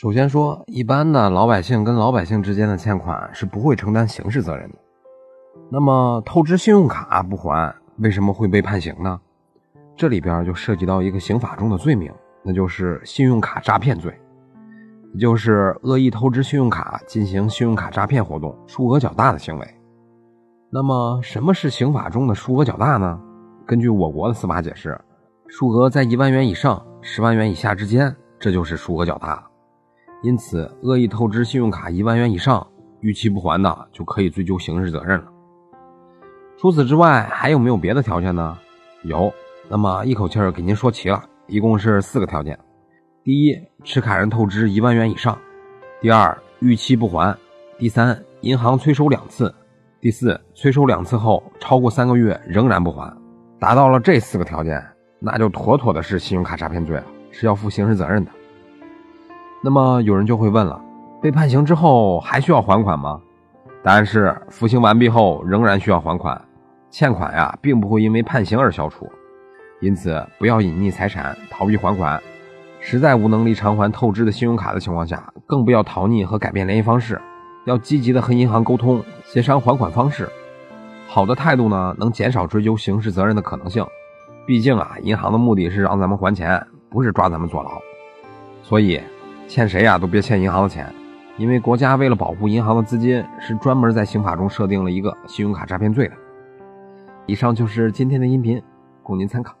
首先说，一般的老百姓跟老百姓之间的欠款是不会承担刑事责任的。那么透支信用卡不还，为什么会被判刑呢？这里边就涉及到一个刑法中的罪名，那就是信用卡诈骗罪，也就是恶意透支信用卡进行信用卡诈骗活动，数额较大的行为。那么什么是刑法中的数额较大呢？根据我国的司法解释，数额在一万元以上、十万元以下之间，这就是数额较大了。因此，恶意透支信用卡一万元以上，逾期不还的，就可以追究刑事责任了。除此之外，还有没有别的条件呢？有，那么一口气儿给您说齐了，一共是四个条件：第一，持卡人透支一万元以上；第二，逾期不还；第三，银行催收两次；第四，催收两次后超过三个月仍然不还。达到了这四个条件，那就妥妥的是信用卡诈骗罪了，是要负刑事责任的。那么有人就会问了，被判刑之后还需要还款吗？答案是，服刑完毕后仍然需要还款。欠款呀，并不会因为判刑而消除，因此不要隐匿财产逃避还款。实在无能力偿还透支的信用卡的情况下，更不要逃匿和改变联系方式，要积极的和银行沟通协商还款方式。好的态度呢，能减少追究刑事责任的可能性。毕竟啊，银行的目的是让咱们还钱，不是抓咱们坐牢。所以，欠谁呀都别欠银行的钱，因为国家为了保护银行的资金，是专门在刑法中设定了一个信用卡诈骗罪的。以上就是今天的音频，供您参考。